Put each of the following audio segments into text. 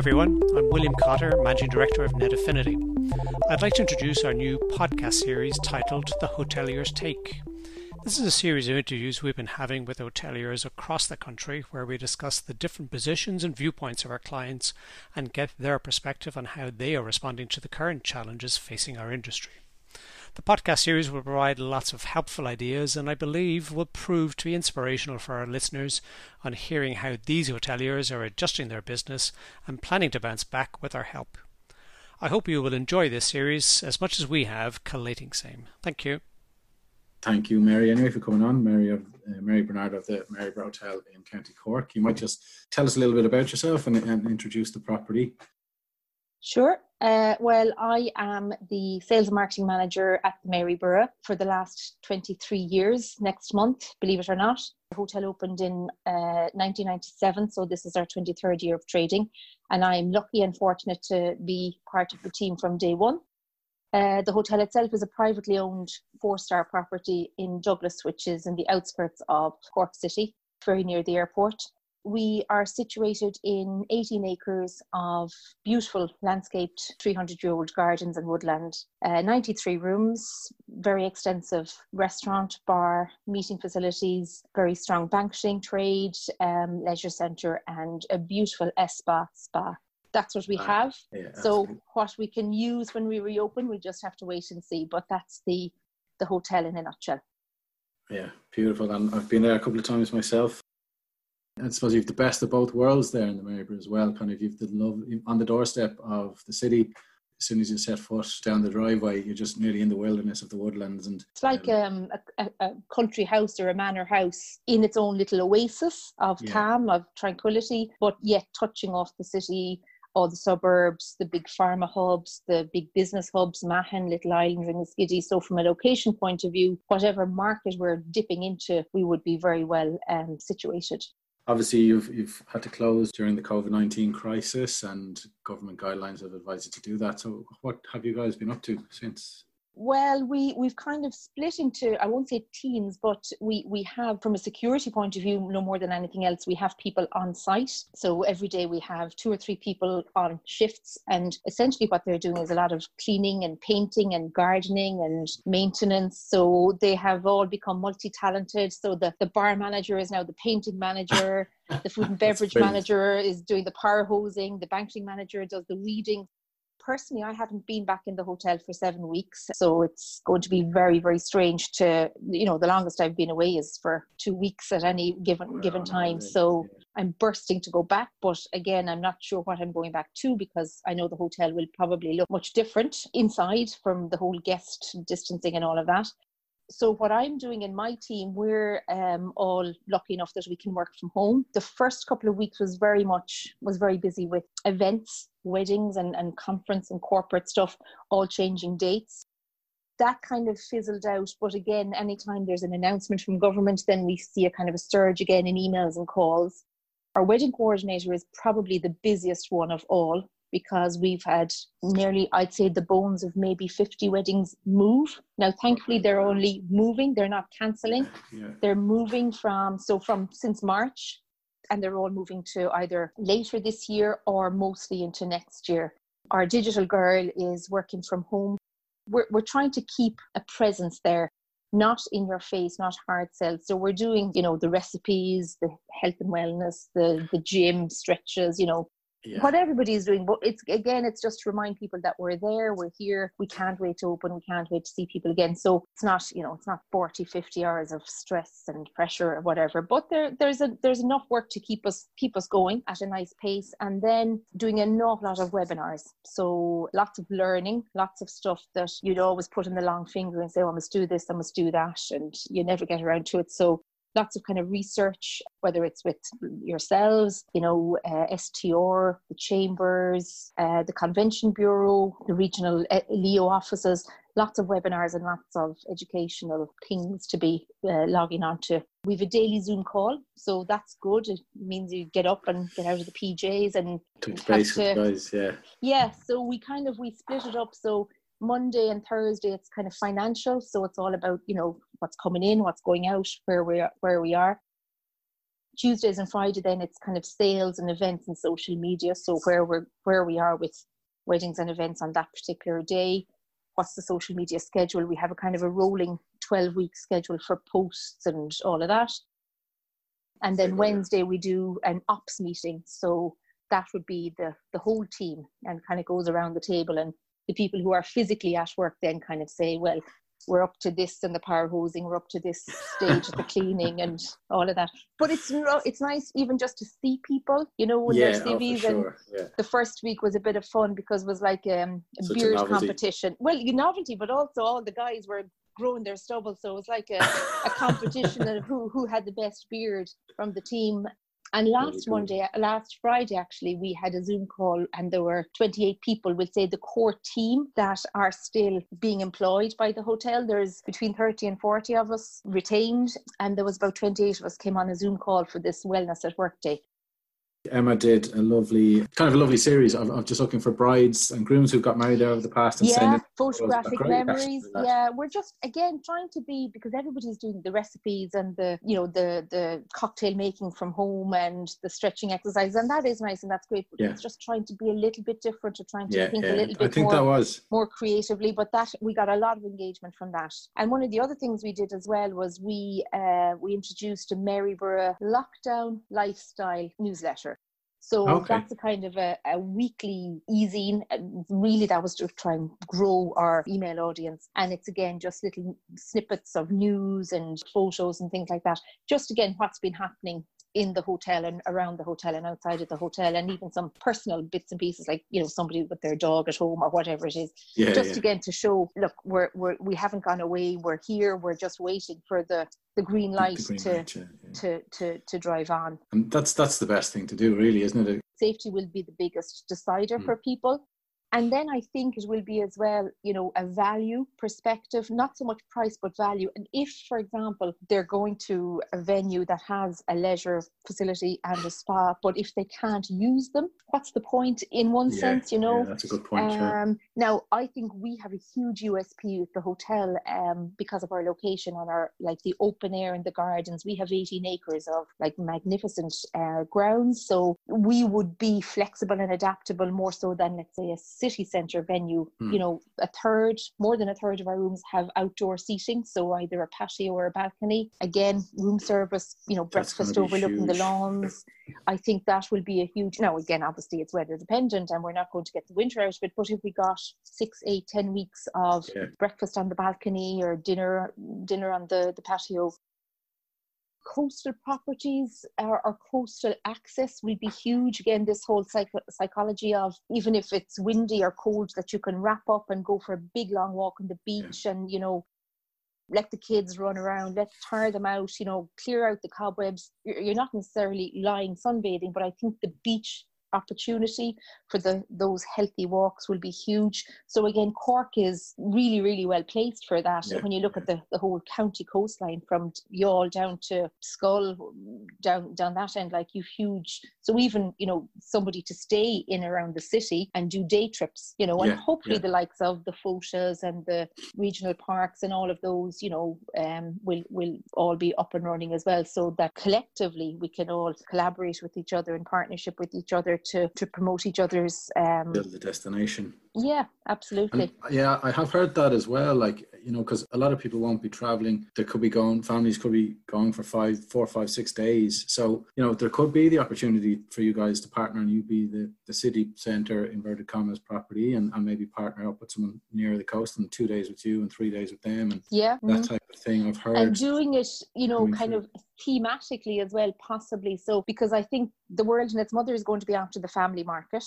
everyone. I'm William Cotter, Managing Director of Net Affinity. I'd like to introduce our new podcast series titled The Hotelier's Take. This is a series of interviews we've been having with hoteliers across the country where we discuss the different positions and viewpoints of our clients and get their perspective on how they are responding to the current challenges facing our industry. The podcast series will provide lots of helpful ideas and I believe will prove to be inspirational for our listeners on hearing how these hoteliers are adjusting their business and planning to bounce back with our help. I hope you will enjoy this series as much as we have collating same. Thank you thank you, Mary, anyway, for coming on. Mary of uh, Mary Bernard of the Maryborough Hotel in County Cork. You might just tell us a little bit about yourself and, and introduce the property. Sure. Uh, well, I am the sales and marketing manager at the Maryborough for the last 23 years next month, believe it or not. The hotel opened in uh, 1997, so this is our 23rd year of trading. And I'm lucky and fortunate to be part of the team from day one. Uh, the hotel itself is a privately owned four star property in Douglas, which is in the outskirts of Cork City, very near the airport. We are situated in 18 acres of beautiful landscaped 300 year old gardens and woodland, uh, 93 rooms, very extensive restaurant, bar, meeting facilities, very strong banking, trade, um, leisure centre, and a beautiful spa spa that's what we ah, have. Yeah, so what we can use when we reopen, we just have to wait and see. But that's the the hotel in a nutshell. Yeah, beautiful. And I've been there a couple of times myself. I suppose you've the best of both worlds there in the Maryborough as well. Kind of you've the love on the doorstep of the city. As soon as you set foot down the driveway, you're just nearly in the wilderness of the woodlands, and it's like um, a, a, country house or a manor house in its own little oasis of yeah. calm, of tranquility, but yet touching off the city all the suburbs, the big pharma hubs, the big business hubs, Mahon, Little Island, and the Skiddy. So from a location point of view, whatever market we're dipping into, we would be very well um, situated. Obviously, you've you've had to close during the COVID nineteen crisis, and government guidelines have advised you to do that. So, what have you guys been up to since? Well, we we've kind of split into I won't say teams, but we we have from a security point of view, no more than anything else, we have people on site. So every day we have two or three people on shifts, and essentially what they're doing is a lot of cleaning and painting and gardening and maintenance. So they have all become multi-talented. So the the bar manager is now the painting manager. the food and beverage manager is doing the power hosing. The banking manager does the reading personally, I haven't been back in the hotel for seven weeks. So it's going to be very, very strange to, you know, the longest I've been away is for two weeks at any given given time. So I'm bursting to go back. But again, I'm not sure what I'm going back to because I know the hotel will probably look much different inside from the whole guest distancing and all of that so what i'm doing in my team we're um, all lucky enough that we can work from home. The first couple of weeks was very much was very busy with events weddings and, and conference and corporate stuff all changing dates. That kind of fizzled out but again anytime there's an announcement from government then we see a kind of a surge again in emails and calls. Our wedding coordinator is probably the busiest one of all because we've had nearly, I'd say, the bones of maybe 50 weddings move. Now, thankfully, they're only moving, they're not cancelling. Yeah. They're moving from, so from since March, and they're all moving to either later this year or mostly into next year. Our digital girl is working from home. We're, we're trying to keep a presence there not in your face, not hard sell. So we're doing, you know, the recipes, the health and wellness, the the gym stretches, you know, yeah. what everybody is doing. But it's again, it's just to remind people that we're there, we're here, we can't wait to open, we can't wait to see people again. So it's not, you know, it's not 40, 50 hours of stress and pressure or whatever. But there there's a there's enough work to keep us keep us going at a nice pace and then doing an awful lot of webinars. So lots of learning, lots of stuff that you'd always put in the long finger and say, oh, I must do this, I must do that, and you never get around to it. So lots of kind of research, whether it's with yourselves, you know, uh, STR, the chambers, uh, the Convention Bureau, the regional uh, LEO offices, lots of webinars and lots of educational things to be uh, logging on to. We have a daily Zoom call, so that's good. It means you get up and get out of the PJs and touch base with guys, yeah. Yeah, so we kind of we split it up so Monday and Thursday it's kind of financial, so it's all about you know what's coming in, what's going out, where we are, where we are. Tuesdays and Friday, then it's kind of sales and events and social media. So where we're where we are with weddings and events on that particular day. What's the social media schedule? We have a kind of a rolling 12 week schedule for posts and all of that. And then Wednesday we do an ops meeting. So that would be the the whole team and kind of goes around the table and the people who are physically at work then kind of say, well, we're up to this and the power hosing, we're up to this stage of the cleaning and all of that. But it's it's nice even just to see people, you know, with yeah, their CVs. oh, and yeah. the first week was a bit of fun because it was like um, a Such beard novelty. competition. Well, novelty, but also all the guys were growing their stubble, so it was like a, a competition of who who had the best beard from the team. And last. Monday, last Friday, actually, we had a Zoom call, and there were 28 people. We'll say the core team that are still being employed by the hotel. There's between 30 and 40 of us retained, and there was about 28 of us came on a Zoom call for this Wellness at Work Day. Emma did a lovely, kind of a lovely series of, of just looking for brides and grooms who got married over the past and yeah, photographic great, memories. Yeah, we're just again trying to be because everybody's doing the recipes and the you know the the cocktail making from home and the stretching exercises, and that is nice and that's great. But Yeah. it's just trying to be a little bit different, or trying to Yeah, think yeah. a little I bit think more that was. more creatively but that we got a lot of engagement from that and one of the other things we did as well was we uh, we introduced a maryborough lockdown lifestyle newsletter so Okay. that's a kind of a, a weekly easing and uh, really that was to try and grow our email audience and it's again just little snippets of news and photos and things like that just again what's been happening in the hotel and around the hotel and outside of the hotel and even some personal bits and pieces like you know somebody with their dog at home or whatever it is Yeah, just yeah. again to show look we're, we're we haven't gone away we're here we're just waiting for the the green The light green to light, yeah. to to to drive on And that's that's the best thing to do, really, isn't it? safety will be the biggest decider Mm. for people and then i think it will be as well you know a value perspective not so much price but value and if for example they're going to a venue that has a leisure facility and a spa but if they can't use them what's the point in one Yeah, sense you know yeah, that's a good point. yeah. um, now, I think we have a huge USP with the hotel um, because of our location on our like the open air and the gardens. We have 18 acres of like magnificent uh, grounds, so we would be flexible and adaptable more so than let's say a city centre venue. Hmm. You know, a third, more than a third of our rooms have outdoor seating, so either a patio or a balcony. Again, room service. You know, breakfast overlooking the lawns. I think that will be a huge. Now, again, obviously it's weather dependent, and we're not going to get the winter out of it. But if we got six, eight, ten weeks of Yeah. breakfast on the balcony or dinner, dinner on the the patio. Coastal properties or, or coastal access will be huge. Again, this whole psych- psychology of even if it's windy or cold, that you can wrap up and go for a big long walk on the beach and, you know, let the kids run around, let tire them out, you know, clear out the cobwebs. You're, you're not necessarily lying sunbathing, but I think the beach opportunity for the those healthy walks will be huge. So again, Cork is really, really well placed for that. Yeah, When you look at the, the whole county coastline from Youghal down to Schull, down down that end, like you huge. So even you know somebody to stay in around the city and do day trips, you know, and Yeah, hopefully yeah. the likes of the Fochas and the regional parks and all of those, you know, um, will will all be up and running as well, so that collectively we can all collaborate with each other in partnership with each other to to promote each other's. Um, Build the destination. yeah, absolutely. And, yeah, I have heard that as well. Like you know, because a lot of people won't be traveling. They could be going. Families could be going for five, four, five, six days. So you know, there could be the opportunity for you guys to partner, and you be the the city centre inverted commas property, and, and maybe partner up with someone near the coast, and two days with you, and three days with them, and yeah. that mhm. type of thing. I've heard. and doing it you know kind through. of thematically as well possibly so because i think the world and its mother is going to be after the family market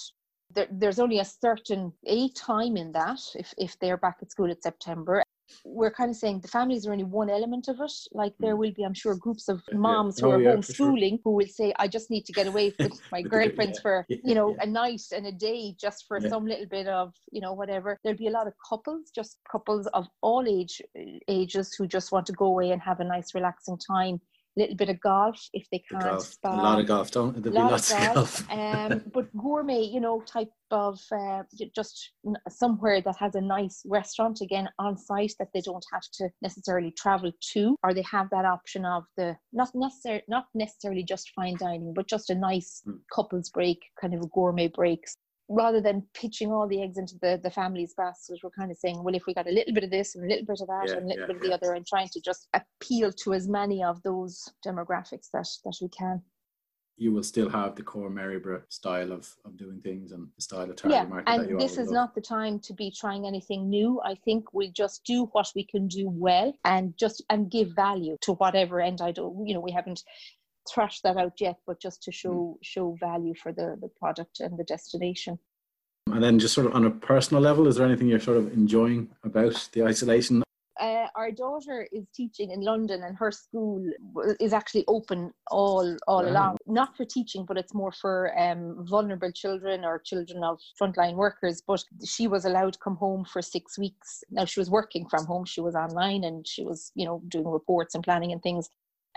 there, there's only a certain a time in that if, if they're back at school at september we're kind of saying the families are only one element of it like there hmm. will be i'm sure groups of Yeah. moms who Oh, are yeah, for sure. homeschooling who will say i just need to get away with my With the kid, girlfriends yeah. for you know yeah. a night and a day just for Yeah. some little bit of you know whatever there'll be a lot of couples just couples of all age eh, ages who just want to go away and have a nice relaxing time little bit of golf if they can't. Golf. A lot of golf, don't there'll be lots of golf. um, but gourmet, you know, type of uh, just somewhere that has a nice restaurant again on site that they don't have to necessarily travel to, or they have that option of the not necessarily not necessarily just fine dining, but just a nice mm. couples break, kind of a gourmet breaks rather than pitching all the eggs into the, the family's basket, we're kind of saying, well, if we got a little bit of this and a little bit of that yeah, and a little yeah, bit of yeah. the other, and trying to just appeal to as many of those demographics that, that we can. You will still have the core Maryborough style of, of doing things and the style of target yeah, market. and this is love. not the time to be trying anything new. I think we just do what we can do well and just and give value to whatever end I do. You know, we haven't thrashed that out yet, but just to show mm. show value for the the product and the destination. And then, just sort of on a personal level, is there anything you're sort of enjoying about the isolation? Uh, our daughter is teaching in London, and her school is actually open all all wow. along. Not for teaching, but it's more for um, vulnerable children or children of frontline workers. But she was allowed to come home for six weeks. Now she was working from home; she was online, and she was, you know, doing reports and planning and things.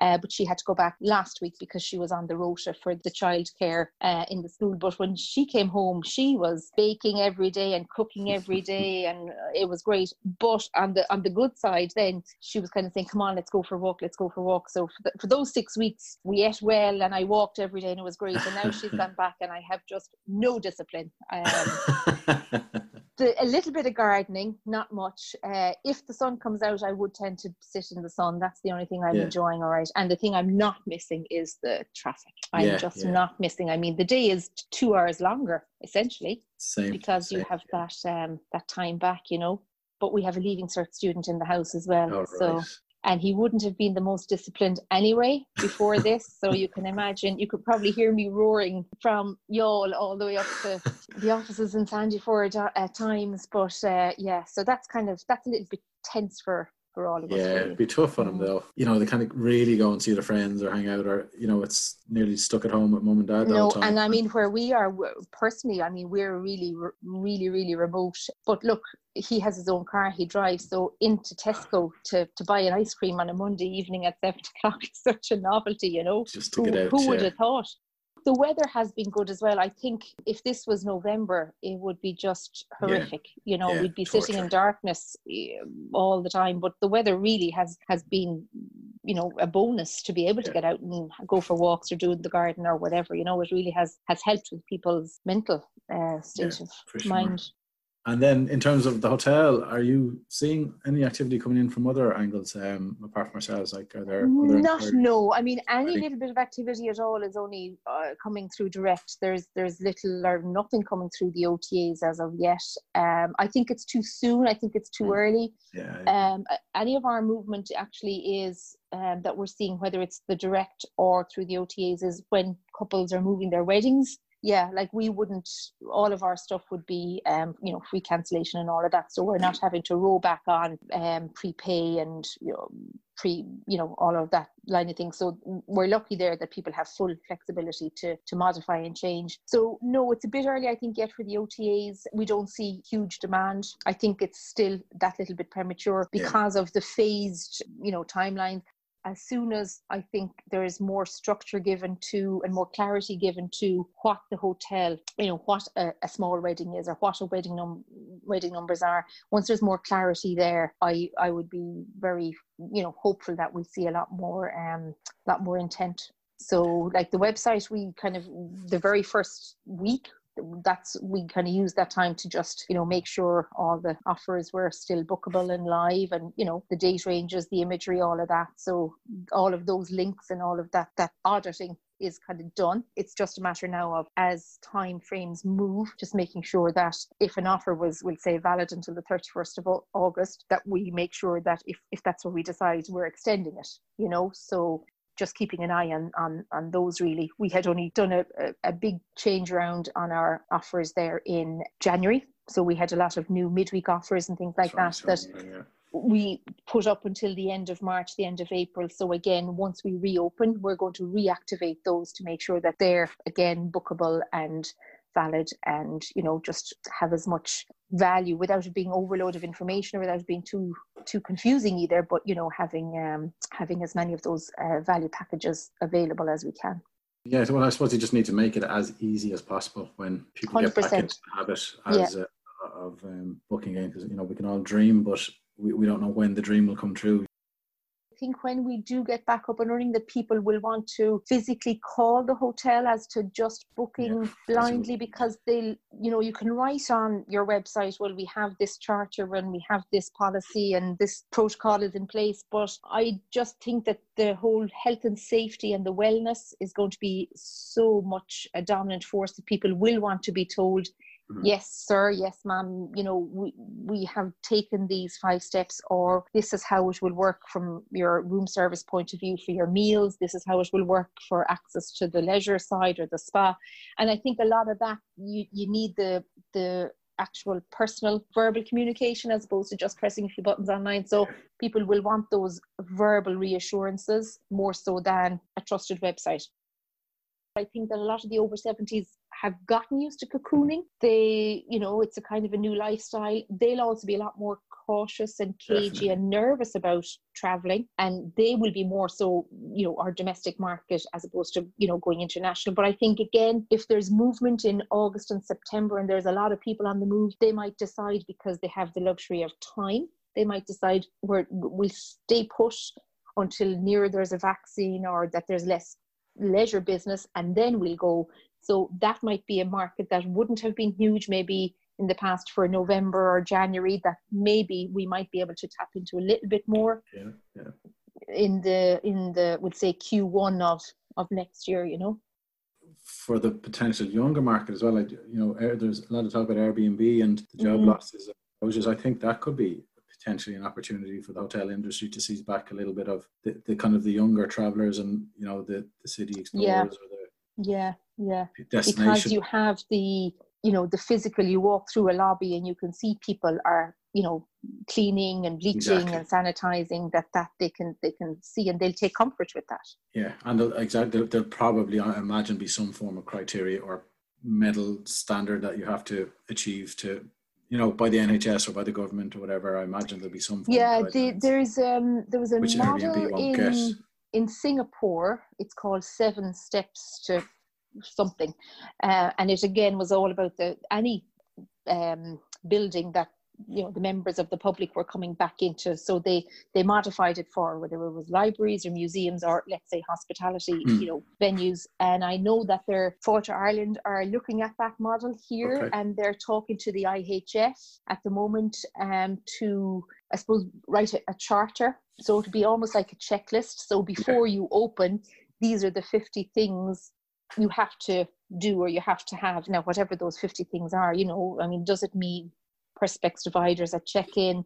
Uh, but she had to go back last week because she was on the rota for the childcare uh, in the school. But when she came home, she was baking every day and cooking every day, and it was great. But on the on the good side, then she was kind of saying, "Come on, let's go for a walk, let's go for a walk." So for, the, for those six weeks, we ate well, and I walked every day, and it was great. And now she's gone back, and I have just no discipline. Um, the, a little bit of gardening, not much. Uh, if the sun comes out, I would tend to sit in the sun. That's the only thing I'm yeah. enjoying, all right. And the thing I'm not missing is the traffic. I'm yeah, just yeah. not missing. I mean, the day is two hours longer, essentially, same, because same, you have that um, that time back, you know. But we have a leaving cert student in the house as well, oh, so and he wouldn't have been the most disciplined anyway before this. So you can imagine, you could probably hear me roaring from Youghal all the way up to the offices in Sandyford at times. But uh, yeah, so that's kind of that's a little bit tense for for all of yeah, us. Yeah, it'd be tough on them though. You know, they kind of really go and see their friends or hang out, or you know, it's nearly stuck at home with mum and dad. No, and I mean, where we are personally, I mean, we're really, really, really remote. But look, he has his own car, he drives. So into Tesco to, to buy an ice cream on a Monday evening at seven o'clock is such a novelty, you know. Just to who, get out. Who would have thought? The weather has been good as well. I think if this was November, it would be just horrific. Yeah. You know, Yeah, we'd be torture. sitting in darkness eh, all the time. But the weather really has has been, you know, a bonus to be able to get out and go for walks or do in the garden or whatever. You know, it really has has helped with people's mental uh, state of sure. mind. And then, in terms of the hotel, are you seeing any activity coming in from other angles um, apart from ourselves? Like, are there? Are there Not no. I mean, any little bit of activity at all is only uh, coming through direct. There's there's little or nothing coming through the OTAs as of yet. Um, I think it's too soon. I think it's too Mm. early. Yeah. Um, any of our movement actually is um, that we're seeing whether it's the direct or through the OTAs is when couples are moving their weddings. Yeah, like we wouldn't. All of our stuff would be, um, you know, free cancellation and all of that. So we're not having to roll back on um, prepay and you know, pre, you know, all of that line of things. So we're lucky there that people have full flexibility to to modify and change. So no, it's a bit early, I think, yet for the OTAs. We don't see huge demand. I think it's still that little bit premature Yeah. because of the phased, you know, timeline as soon as I think there is more structure given to and more clarity given to what the hotel, you know, what a, a small wedding is or what a wedding num- wedding numbers are. Once there's more clarity there, I I would be very you know hopeful that we'll see a lot more um lot more intent. So like the website, we kind of the very first week that's we kind of use that time to just you know make sure all the offers were still bookable and live and you know the date ranges the imagery all of that. So all of those links and all of that that auditing is kind of done. It's just a matter now of as time frames move just making sure that if an offer was we'll say valid until the 31st of august that we make sure that if if that's what we decide we're extending it you know? So just keeping an eye on on, on those really. We had only done a, a, big change around on our offers there in January. So we had a lot of new midweek offers and things like that that yeah. we put up until the end of March, the end of April. So again, once we reopen, we're going to reactivate those to make sure that they're again bookable and valid and you know just have as much value without it being overload of information or without it being too too confusing either but you know having um having as many of those uh, value packages available as we can yeah well i suppose you just need to make it as easy as possible when people 100%. get back into the habit as yeah. uh, of um, booking in because you know we can all dream but we, we don't know when the dream will come true think when we do get back up and running that people will want to physically call the hotel as to just booking yeah, blindly because they'll you know you can write on your website well we have this charter and we have this policy and this protocol is in place but i just think that the whole health and safety and the wellness is going to be so much a dominant force that people will want to be told Mm-hmm. Yes, sir. Yes, ma'am. You know, we, we have taken these five steps, or this is how it will work from your room service point of view for your meals. This is how it will work for access to the leisure side or the spa. And I think a lot of that you, you need the the actual personal verbal communication as opposed to just pressing a few buttons online. So people will want those verbal reassurances more so than a trusted website. I think that a lot of the over 70s have gotten used to cocooning. They, you know, it's a kind of a new lifestyle. They'll also be a lot more cautious and cagey Definitely. and nervous about traveling. And they will be more so, you know, our domestic market as opposed to, you know, going international. But I think, again, if there's movement in August and September and there's a lot of people on the move, they might decide because they have the luxury of time, they might decide we're, we'll stay put until near there's a vaccine or that there's less leisure business and then we'll go so that might be a market that wouldn't have been huge maybe in the past for November or January that maybe we might be able to tap into a little bit more yeah, yeah. in the in the would say Q1 of of next year, you know. For the potential younger market as well, you know, there's a lot of talk about Airbnb and the job mm-hmm. losses. I think that could be potentially an opportunity for the hotel industry to seize back a little bit of the, the kind of the younger travelers and you know the, the city explorers yeah. or the yeah yeah because you have the you know the physical you walk through a lobby and you can see people are you know cleaning and bleaching exactly. and sanitizing that that they can they can see and they'll take comfort with that yeah and exactly there'll probably i imagine be some form of criteria or medal standard that you have to achieve to you know, by the NHS or by the government or whatever. I imagine there'll be some. Yeah, the, there's um there was a model in in Singapore. It's called Seven Steps to something, uh, and it again was all about the any um, building that you know the members of the public were coming back into so they they modified it for whether it was libraries or museums or let's say hospitality mm. you know venues and i know that their Fáilte ireland are looking at that model here okay. and they're talking to the ihf at the moment um, to i suppose write a, a charter so to be almost like a checklist so before okay. you open these are the 50 things you have to do or you have to have. Now whatever those 50 things are you know i mean does it mean perspex dividers at check-in?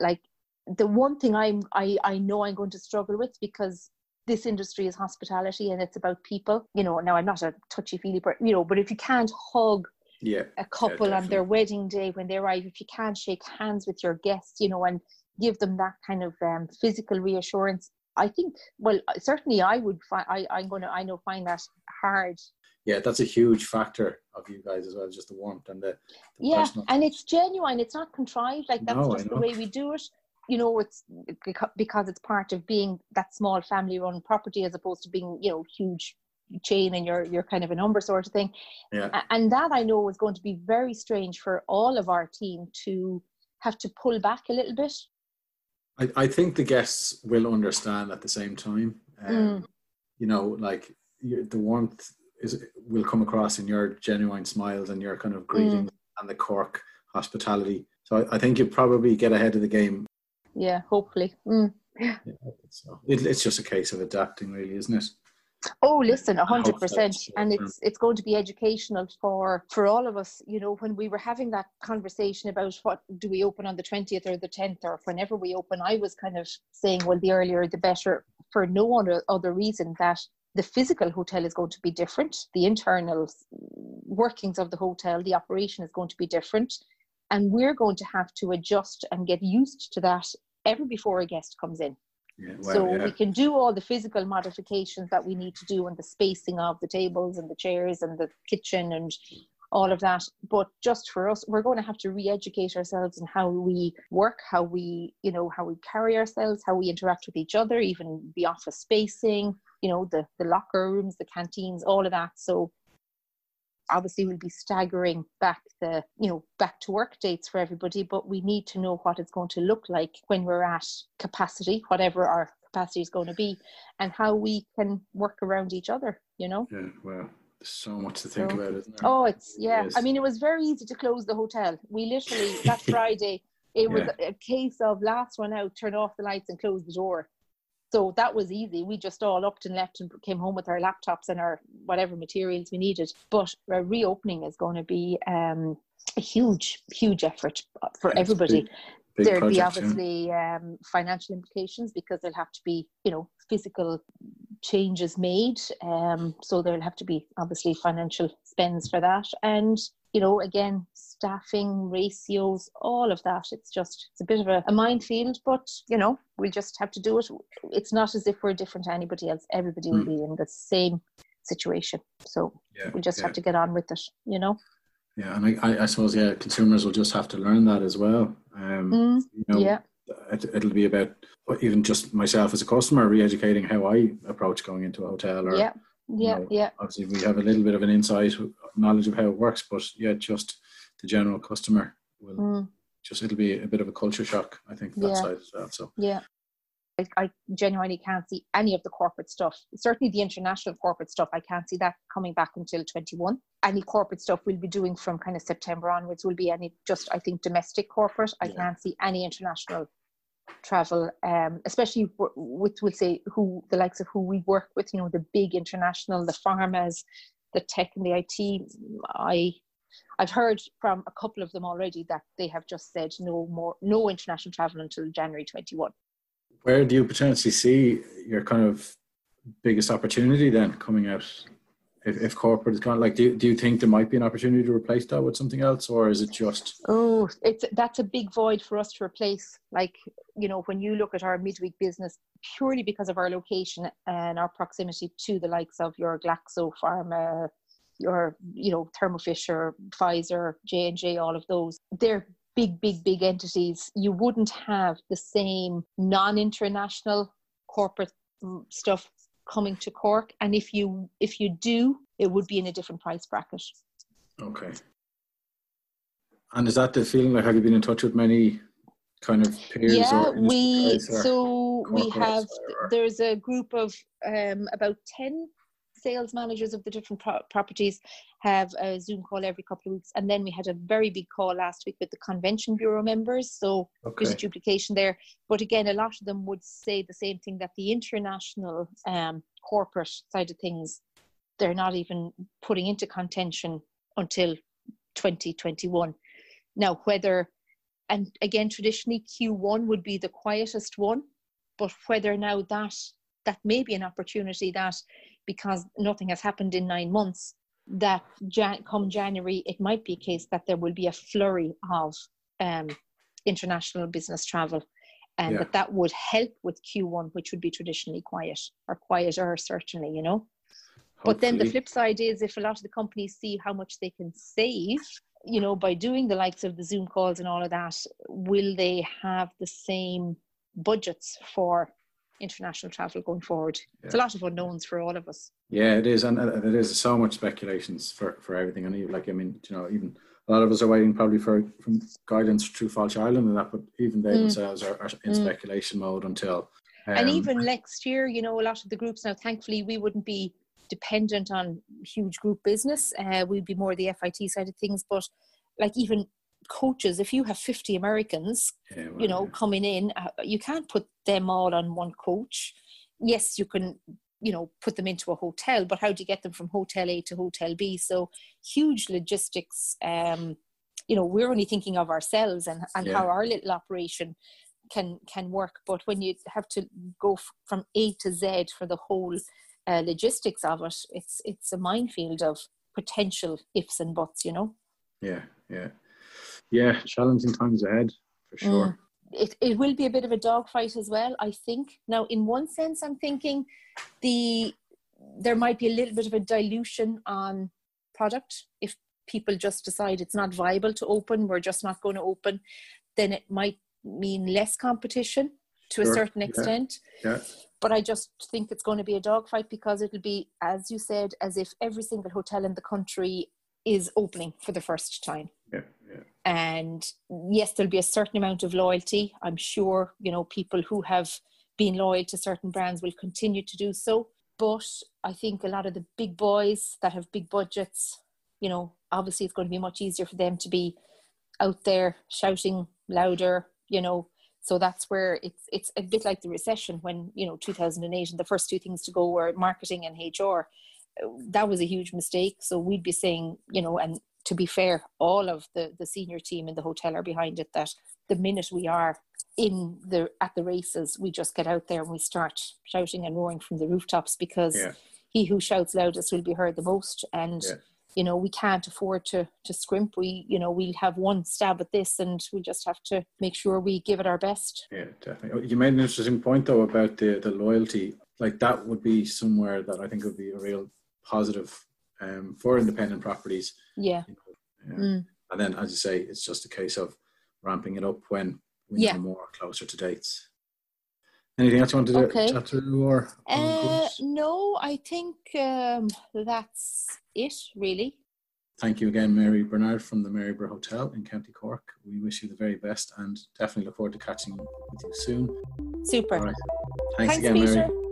Like the one thing i'm i i know i'm going to struggle with because this industry is hospitality and it's about people you know now i'm not a touchy feely but you know but if you can't hug yeah. a couple yeah, on their wedding day when they arrive if you can't shake hands with your guests you know and give them that kind of um, physical reassurance i think well certainly i would find I, i'm going to i know find that hard yeah, that's a huge factor of you guys as well, just the warmth and the, the yeah, personal. and it's genuine. It's not contrived. Like that's no, just the way we do it. You know, it's because it's part of being that small family-run property as opposed to being, you know, huge chain and you're you're kind of a number sort of thing. Yeah. And that I know is going to be very strange for all of our team to have to pull back a little bit. I, I think the guests will understand at the same time. Um, mm. You know, like the warmth is will come across in your genuine smiles and your kind of greetings mm. and the Cork hospitality. So I, I, think you probably get ahead of the game. Yeah, hopefully. Mm. Yeah, so. It, it's just a case of adapting, really, isn't it? Oh, listen, a hundred percent, and it's hmm. it's going to be educational for for all of us. You know, when we were having that conversation about what do we open on the twentieth or the tenth or whenever we open, I was kind of saying, well, the earlier the better, for no other other reason that the physical hotel is going to be different. The internal workings of the hotel the operation is going to be different. And we're going to have to adjust and get used to that ever before a guest comes in yeah, well, so yeah. we can do all the physical modifications that we need to do and the spacing of the tables and the chairs and the kitchen and all of that. But just for us, we're going to have to re-educate ourselves in how we work, how we, you know, how we carry ourselves, how we interact with each other, even the office spacing, you know, the the locker rooms, the canteens, all of that. So obviously we'll be staggering back the you know back to work dates for everybody but we need to know what it's going to look like when we're at capacity whatever our capacity is going to be and how we can work around each other you know? Yeah well there's so much to think so, about isn't there? oh it's yeah. It i mean it was very easy to close the hotel. We literally that friday it was yeah. a case of last one out turn off the lights and close the door so that was easy. We just all upped and left and came home with our laptops and our whatever materials we needed. But reopening is going to be um, a huge, huge effort for yeah, everybody. Big, big There'd project, be obviously yeah. um, financial implications because there'll have to be, you know, physical changes made. Um, so there'll have to be obviously financial spends for that. And you know, again, staffing ratios, all of that. It's just it's a bit of a, a minefield, but you know, we'll just have to do it. It's not as if we're different to anybody else. Everybody will hmm. be in the same situation. So yeah, we just yeah. have to get on with it, you know. Yeah, and I, I suppose yeah, consumers will just have to learn that as well. Um, mm, you know, yeah. It, will be about even just myself as a customer re-educating how I approach going into a hotel or yeah yeah, know, yeah. Obviously, we have a little bit of an insight knowledge of how it works, but yeah, just the general customer will mm. just it'll be a bit of a culture shock. I think that yeah. side as well. So yeah. I, I genuinely can't see any of the corporate stuff. Certainly, the international corporate stuff, I can't see that coming back until 21. Any corporate stuff we'll be doing from kind of September onwards will be any just, I think, domestic corporate. I yeah. can't see any international travel, um, especially with, we'll say, who the likes of who we work with, you know, the big international, the pharmas, the tech and the IT. I I've heard from a couple of them already that they have just said no more, no international travel until January 21. Where do you potentially see your kind of biggest opportunity then coming out if, if corporate is gone like do, do you think there might be an opportunity to replace that with something else or is it just oh it's that's a big void for us to replace. Like you know when you look at our midweek business purely because of our location and our proximity to the likes of your glaxo pharma your you know thermo fisher pfizer j&j all of those they're big big big entities. You wouldn't have the same non-international corporate mm, stuff coming to Cork, and if you if you do, it would be in a different price bracket. Okay. And is that the feeling? Like, have you been in touch with many kind of peers? Yeah, we so we have. Or? There's a group of um, about ten sales managers of the different pro- properties have a Zoom call every couple of weeks. And then we had a very big call last week with the convention bureau members. So okay. there's a duplication there. But again, a lot of them would say the same thing that the international um, corporate side of things, they're not even putting into contention until 2021. Now, whether, and again, traditionally Q1 would be the quietest one, but whether now that that may be an opportunity that because nothing has happened in nine months, that Jan- come January, it might be a case that there will be a flurry of um, international business travel. And yeah. that that would help with Q1, which would be traditionally quiet or quieter, certainly, you know. Hopefully. But then the flip side is if a lot of the companies see how much they can save, you know, by doing the likes of the Zoom calls and all of that, will they have the same budgets for international travel going forward. Yeah. It's a lot of unknowns for all of us. Yeah, it is, and there is so much speculations for for everything. And even, like I mean, you know, even a lot of us are waiting probably for from guidance through Fáilte Ireland and that, but even they mm. themselves are, are in mm. speculation mode until. Um, and even next year, you know, a lot of the groups now, thankfully, we wouldn't be dependent on huge group business. Uh, we'd be more the FIT side of things, but like even coaches if you have 50 americans yeah, well, you know yeah. coming in uh, you can't put them all on one coach. Yes you can you know put them into a hotel but how do you get them from hotel a to hotel b? So huge logistics um you know we're only thinking of ourselves and, and yeah. how our little operation can can work. But when you have to go f- from a to z for the whole uh, logistics of it it's it's a minefield of potential ifs and buts you know? Yeah yeah yeah, challenging times ahead for sure. Mm. It, it will be a bit of a dogfight as well, I think. Now, in one sense, I'm thinking the there might be a little bit of a dilution on product if people just decide it's not viable to open, we're just not going to open, then it might mean less competition to sure. a certain extent. Yeah. yeah. But I just think it's going to be a dogfight because it'll be, as you said, as if every single hotel in the country is opening for the first time. And yes, there'll be a certain amount of loyalty. I'm sure, you know, people who have been loyal to certain brands will continue to do so. But I think a lot of the big boys that have big budgets, you know, obviously it's going to be much easier for them to be out there shouting louder, you know, so that's where it's it's a bit like the recession when you know 2008 and the first two things to go were marketing and hr that was a huge mistake so we'd be saying you know and to be fair all of the the senior team in the hotel are behind it that the minute we are in the at the races we just get out there and we start shouting and roaring from the rooftops because yeah. he who shouts loudest will be heard the most. And yeah. you know we can't afford to to scrimp. We you know we'll have one stab at this and we just have to make sure we give it our best. Yeah definitely. Oh, you made an interesting point though about the the loyalty. Like that would be somewhere that i think would be a real positive um, for independent properties yeah, yeah. Mm. and then as you say it's just a case of ramping it up when we yeah. know more closer to dates Anything else you want to okay. chat through or? Uh, no, I think um, that's it really. Thank you again, Mary Bernard from the Maryborough Hotel in County Cork. We wish you the very best and definitely look forward to catching with you soon. Super. Thanks, Thanks, again, Peter. Mary.